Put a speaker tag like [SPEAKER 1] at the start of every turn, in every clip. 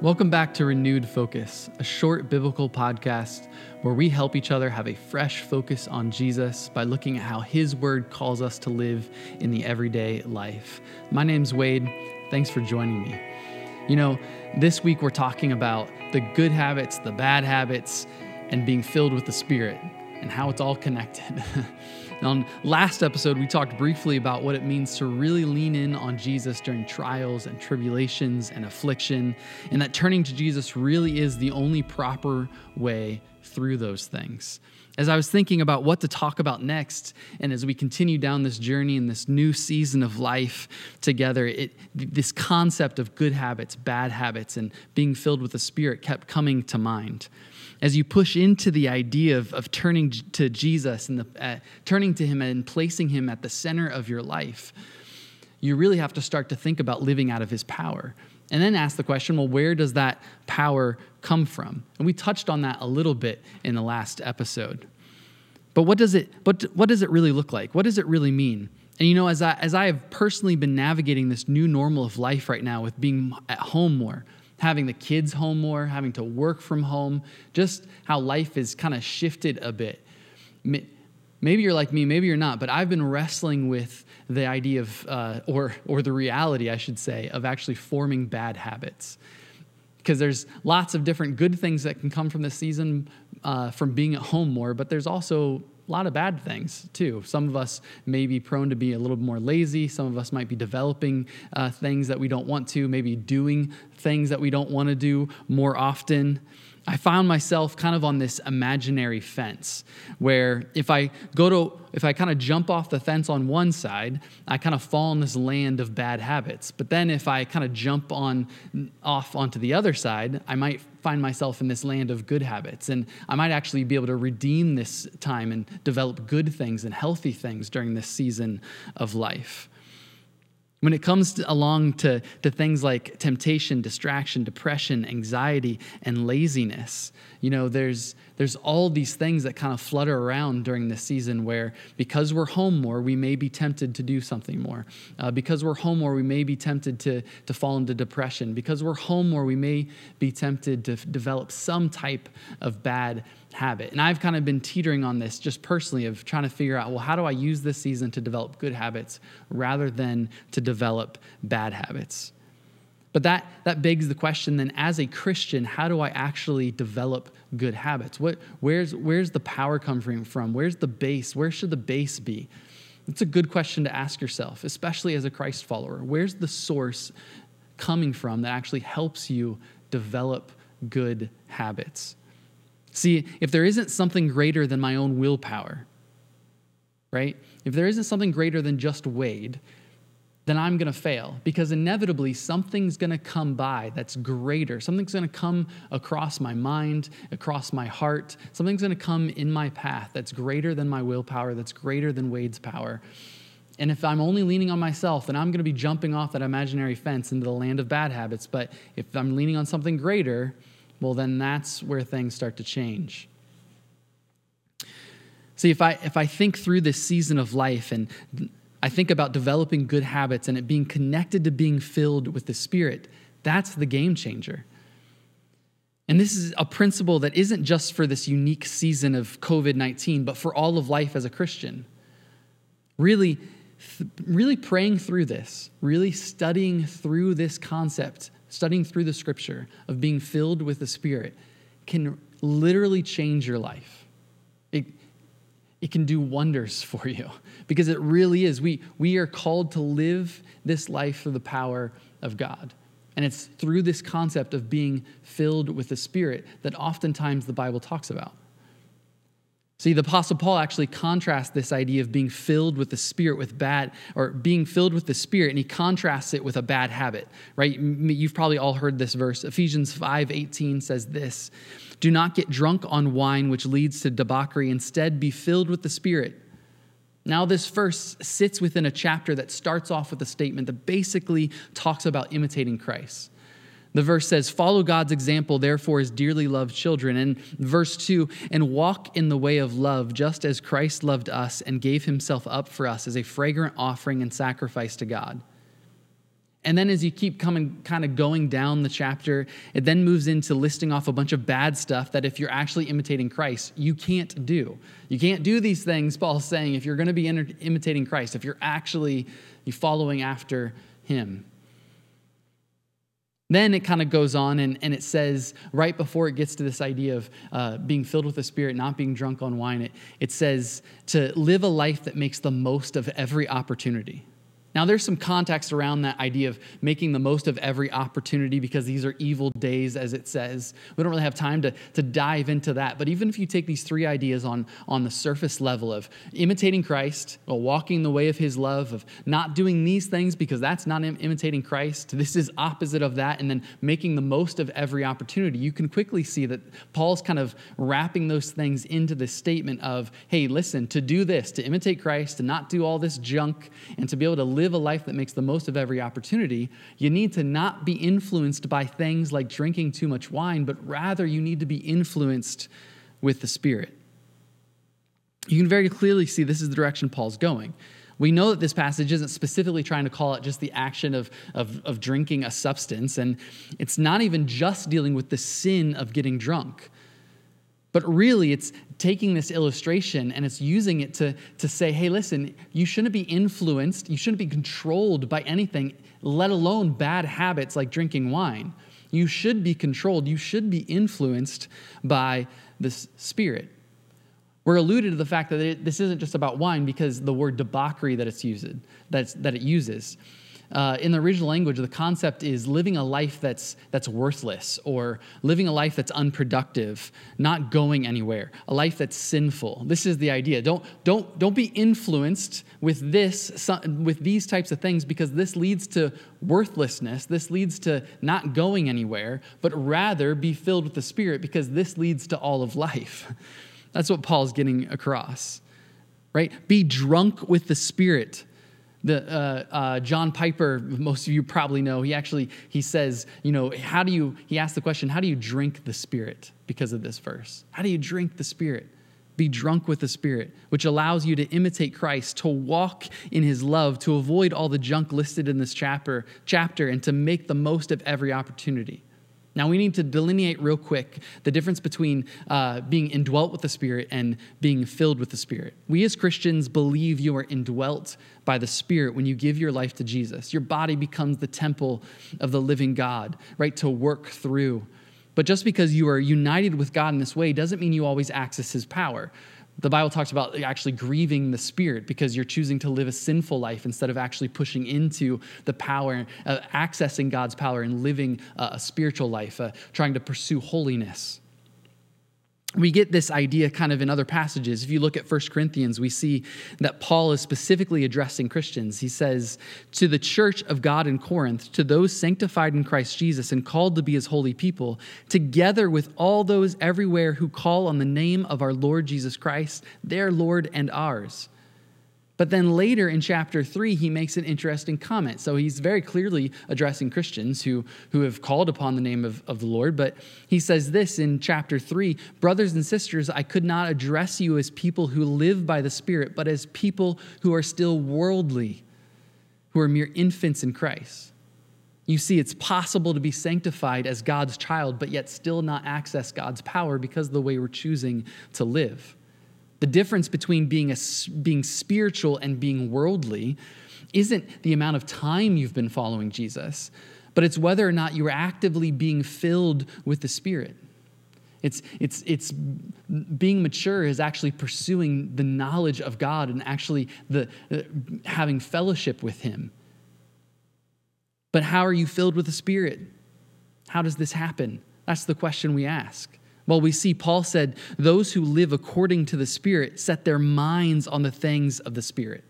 [SPEAKER 1] Welcome back to Renewed Focus, a short biblical podcast where we help each other have a fresh focus on Jesus by looking at how His Word calls us to live in the everyday life. My name's Wade. Thanks for joining me. You know, this week we're talking about the good habits, the bad habits, and being filled with the Spirit and how it's all connected. on last episode, we talked briefly about what it means to really lean in on Jesus during trials and tribulations and affliction, and that turning to Jesus really is the only proper way through those things. As I was thinking about what to talk about next, and as we continue down this journey in this new season of life together, it, this concept of good habits, bad habits, and being filled with the Spirit kept coming to mind as you push into the idea of, of turning to Jesus and the, uh, turning to Him and placing Him at the center of your life, you really have to start to think about living out of His power. And then ask the question well, where does that power come from? And we touched on that a little bit in the last episode. But what does it, what, what does it really look like? What does it really mean? And you know, as I, as I have personally been navigating this new normal of life right now with being at home more, having the kids home more, having to work from home, just how life is kind of shifted a bit. Maybe you're like me, maybe you're not, but I've been wrestling with the idea of, uh, or, or the reality, I should say, of actually forming bad habits. Because there's lots of different good things that can come from this season uh, from being at home more, but there's also a lot of bad things too. Some of us may be prone to be a little more lazy. Some of us might be developing uh, things that we don't want to, maybe doing things that we don't want to do more often. I found myself kind of on this imaginary fence where if I go to, if I kind of jump off the fence on one side, I kind of fall in this land of bad habits. But then if I kind of jump on off onto the other side, I might find myself in this land of good habits. And I might actually be able to redeem this time and develop good things and healthy things during this season of life. When it comes to, along to, to things like temptation, distraction, depression, anxiety, and laziness, you know, there's, there's all these things that kind of flutter around during this season where because we're home more, we may be tempted to do something more. Uh, because we're home more, we may be tempted to, to fall into depression. Because we're home more, we may be tempted to f- develop some type of bad habit. And I've kind of been teetering on this just personally of trying to figure out, well, how do I use this season to develop good habits rather than to develop bad habits? But that, that begs the question then, as a Christian, how do I actually develop good habits? What, where's, where's the power coming from? Where's the base? Where should the base be? It's a good question to ask yourself, especially as a Christ follower. Where's the source coming from that actually helps you develop good habits? See, if there isn't something greater than my own willpower, right? If there isn't something greater than just Wade, then I'm going to fail because inevitably something's going to come by that's greater. Something's going to come across my mind, across my heart. Something's going to come in my path that's greater than my willpower, that's greater than Wade's power. And if I'm only leaning on myself, then I'm going to be jumping off that imaginary fence into the land of bad habits. But if I'm leaning on something greater, well, then that's where things start to change. See, if I, if I think through this season of life and I think about developing good habits and it being connected to being filled with the Spirit. That's the game changer. And this is a principle that isn't just for this unique season of COVID 19, but for all of life as a Christian. Really, really praying through this, really studying through this concept, studying through the scripture of being filled with the Spirit can literally change your life. It, can do wonders for you because it really is. We, we are called to live this life through the power of God. And it's through this concept of being filled with the Spirit that oftentimes the Bible talks about. See, the Apostle Paul actually contrasts this idea of being filled with the Spirit with bad, or being filled with the Spirit, and he contrasts it with a bad habit, right? You've probably all heard this verse. Ephesians 5 18 says this Do not get drunk on wine, which leads to debauchery. Instead, be filled with the Spirit. Now, this verse sits within a chapter that starts off with a statement that basically talks about imitating Christ. The verse says, Follow God's example, therefore, as dearly loved children. And verse 2, and walk in the way of love, just as Christ loved us and gave himself up for us as a fragrant offering and sacrifice to God. And then as you keep coming kind of going down the chapter, it then moves into listing off a bunch of bad stuff that if you're actually imitating Christ, you can't do. You can't do these things, Paul's saying, if you're going to be imitating Christ, if you're actually following after him. Then it kind of goes on and, and it says, right before it gets to this idea of uh, being filled with the Spirit, not being drunk on wine, it, it says to live a life that makes the most of every opportunity. Now, there's some context around that idea of making the most of every opportunity because these are evil days, as it says. We don't really have time to, to dive into that. But even if you take these three ideas on, on the surface level of imitating Christ, well, walking the way of his love, of not doing these things because that's not Im- imitating Christ, this is opposite of that, and then making the most of every opportunity, you can quickly see that Paul's kind of wrapping those things into this statement of, hey, listen, to do this, to imitate Christ, to not do all this junk, and to be able to live a life that makes the most of every opportunity, you need to not be influenced by things like drinking too much wine, but rather you need to be influenced with the Spirit. You can very clearly see this is the direction Paul's going. We know that this passage isn't specifically trying to call it just the action of, of, of, drinking a substance, and it's not even just dealing with the sin of getting drunk. But really, it's taking this illustration and it's using it to, to say, hey, listen, you shouldn't be influenced, you shouldn't be controlled by anything, let alone bad habits like drinking wine. You should be controlled, you should be influenced by the Spirit. We're alluded to the fact that it, this isn't just about wine because the word debauchery that it's used, that it uses. Uh, in the original language, the concept is living a life that's, that's worthless or living a life that's unproductive, not going anywhere, a life that's sinful. This is the idea. Don't, don't, don't be influenced with this, with these types of things because this leads to worthlessness. This leads to not going anywhere, but rather be filled with the Spirit because this leads to all of life. That's what Paul's getting across, right? Be drunk with the Spirit the, uh, uh, John Piper, most of you probably know, he actually he says, you know, how do you? He asked the question, how do you drink the Spirit? Because of this verse, how do you drink the Spirit? Be drunk with the Spirit, which allows you to imitate Christ, to walk in His love, to avoid all the junk listed in this chapter, chapter, and to make the most of every opportunity. Now, we need to delineate real quick the difference between uh, being indwelt with the Spirit and being filled with the Spirit. We as Christians believe you are indwelt by the Spirit when you give your life to Jesus. Your body becomes the temple of the living God, right, to work through. But just because you are united with God in this way doesn't mean you always access His power the Bible talks about actually grieving the Spirit because you're choosing to live a sinful life instead of actually pushing into the power, uh, accessing God's power and living uh, a spiritual life, uh, trying to pursue holiness we get this idea kind of in other passages. If you look at 1 Corinthians, we see that Paul is specifically addressing Christians. He says, To the church of God in Corinth, to those sanctified in Christ Jesus and called to be his holy people, together with all those everywhere who call on the name of our Lord Jesus Christ, their Lord and ours. But then later in chapter three, he makes an interesting comment. So he's very clearly addressing Christians who, who have called upon the name of, of the Lord. But he says this in chapter three Brothers and sisters, I could not address you as people who live by the Spirit, but as people who are still worldly, who are mere infants in Christ. You see, it's possible to be sanctified as God's child, but yet still not access God's power because of the way we're choosing to live. The difference between being, a, being spiritual and being worldly isn't the amount of time you've been following Jesus, but it's whether or not you're actively being filled with the Spirit. It's, it's, it's being mature is actually pursuing the knowledge of God and actually the, uh, having fellowship with Him. But how are you filled with the Spirit? How does this happen? That's the question we ask. Well, we see Paul said, Those who live according to the Spirit set their minds on the things of the Spirit.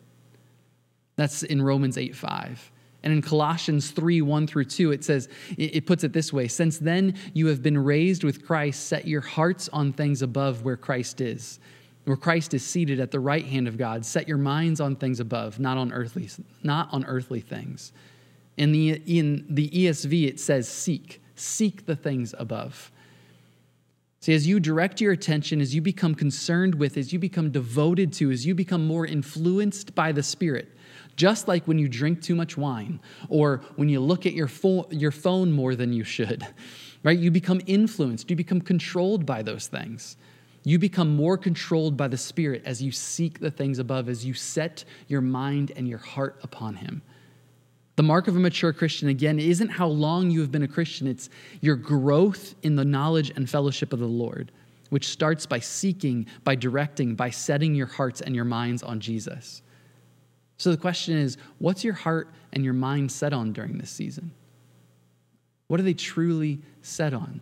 [SPEAKER 1] That's in Romans 8 5. And in Colossians 3 1 through 2, it says, it puts it this way Since then you have been raised with Christ, set your hearts on things above where Christ is, where Christ is seated at the right hand of God. Set your minds on things above, not on earthly, not on earthly things. In the, in the ESV, it says, Seek, seek the things above. See, as you direct your attention, as you become concerned with, as you become devoted to, as you become more influenced by the Spirit, Just like when you drink too much wine or when you look at your, fo- your phone more than you should, right? You become influenced, you become controlled by those things. You become more controlled by the Spirit as you seek the things above, as you set your mind and your heart upon Him. The mark of a mature Christian, again, isn't how long you have been a Christian, it's your growth in the knowledge and fellowship of the Lord, which starts by seeking, by directing, by setting your hearts and your minds on Jesus. So the question is what's your heart and your mind set on during this season? What are they truly set on?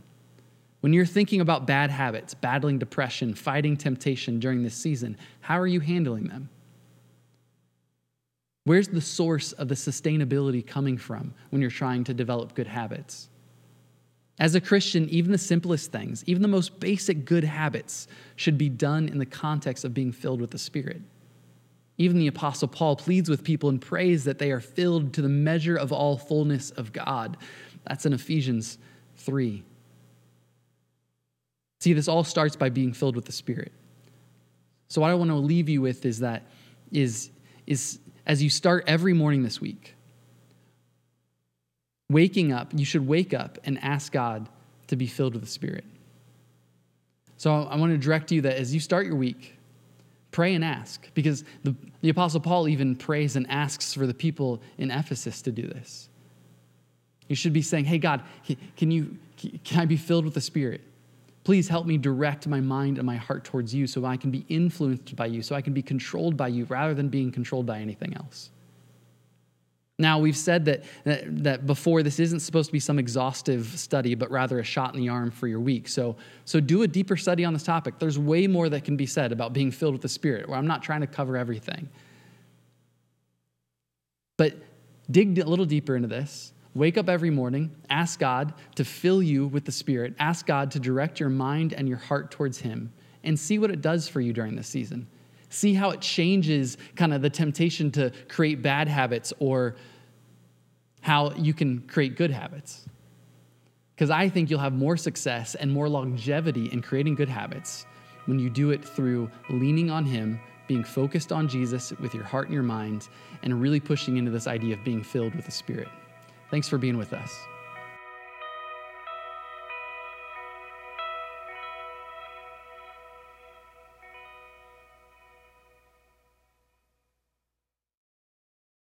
[SPEAKER 1] When you're thinking about bad habits, battling depression, fighting temptation during this season, how are you handling them? Where's the source of the sustainability coming from when you're trying to develop good habits? As a Christian, even the simplest things, even the most basic good habits, should be done in the context of being filled with the Spirit. Even the Apostle Paul pleads with people and prays that they are filled to the measure of all fullness of God. That's in Ephesians 3. See, this all starts by being filled with the Spirit. So, what I want to leave you with is that, is, is as you start every morning this week, waking up, you should wake up and ask God to be filled with the Spirit. So I want to direct you that as you start your week, pray and ask, because the, the Apostle Paul even prays and asks for the people in Ephesus to do this. You should be saying, Hey, God, can, you, can I be filled with the Spirit? Please help me direct my mind and my heart towards you so I can be influenced by you, so I can be controlled by you rather than being controlled by anything else. Now, we've said that, that, that, before this isn't supposed to be some exhaustive study, but rather a shot in the arm for your week. So, so do a deeper study on this topic. There's way more that can be said about being filled with the Spirit, where I'm not trying to cover everything. But dig a little deeper into this Wake up every morning, ask God to fill you with the Spirit, ask God to direct your mind and your heart towards Him, and see what it does for you during this season. See how it changes kind of the temptation to create bad habits or how you can create good habits. Because I think you'll have more success and more longevity in creating good habits when you do it through leaning on Him, being focused on Jesus with your heart and your mind, and really pushing into this idea of being filled with the Spirit. Thanks for being with us.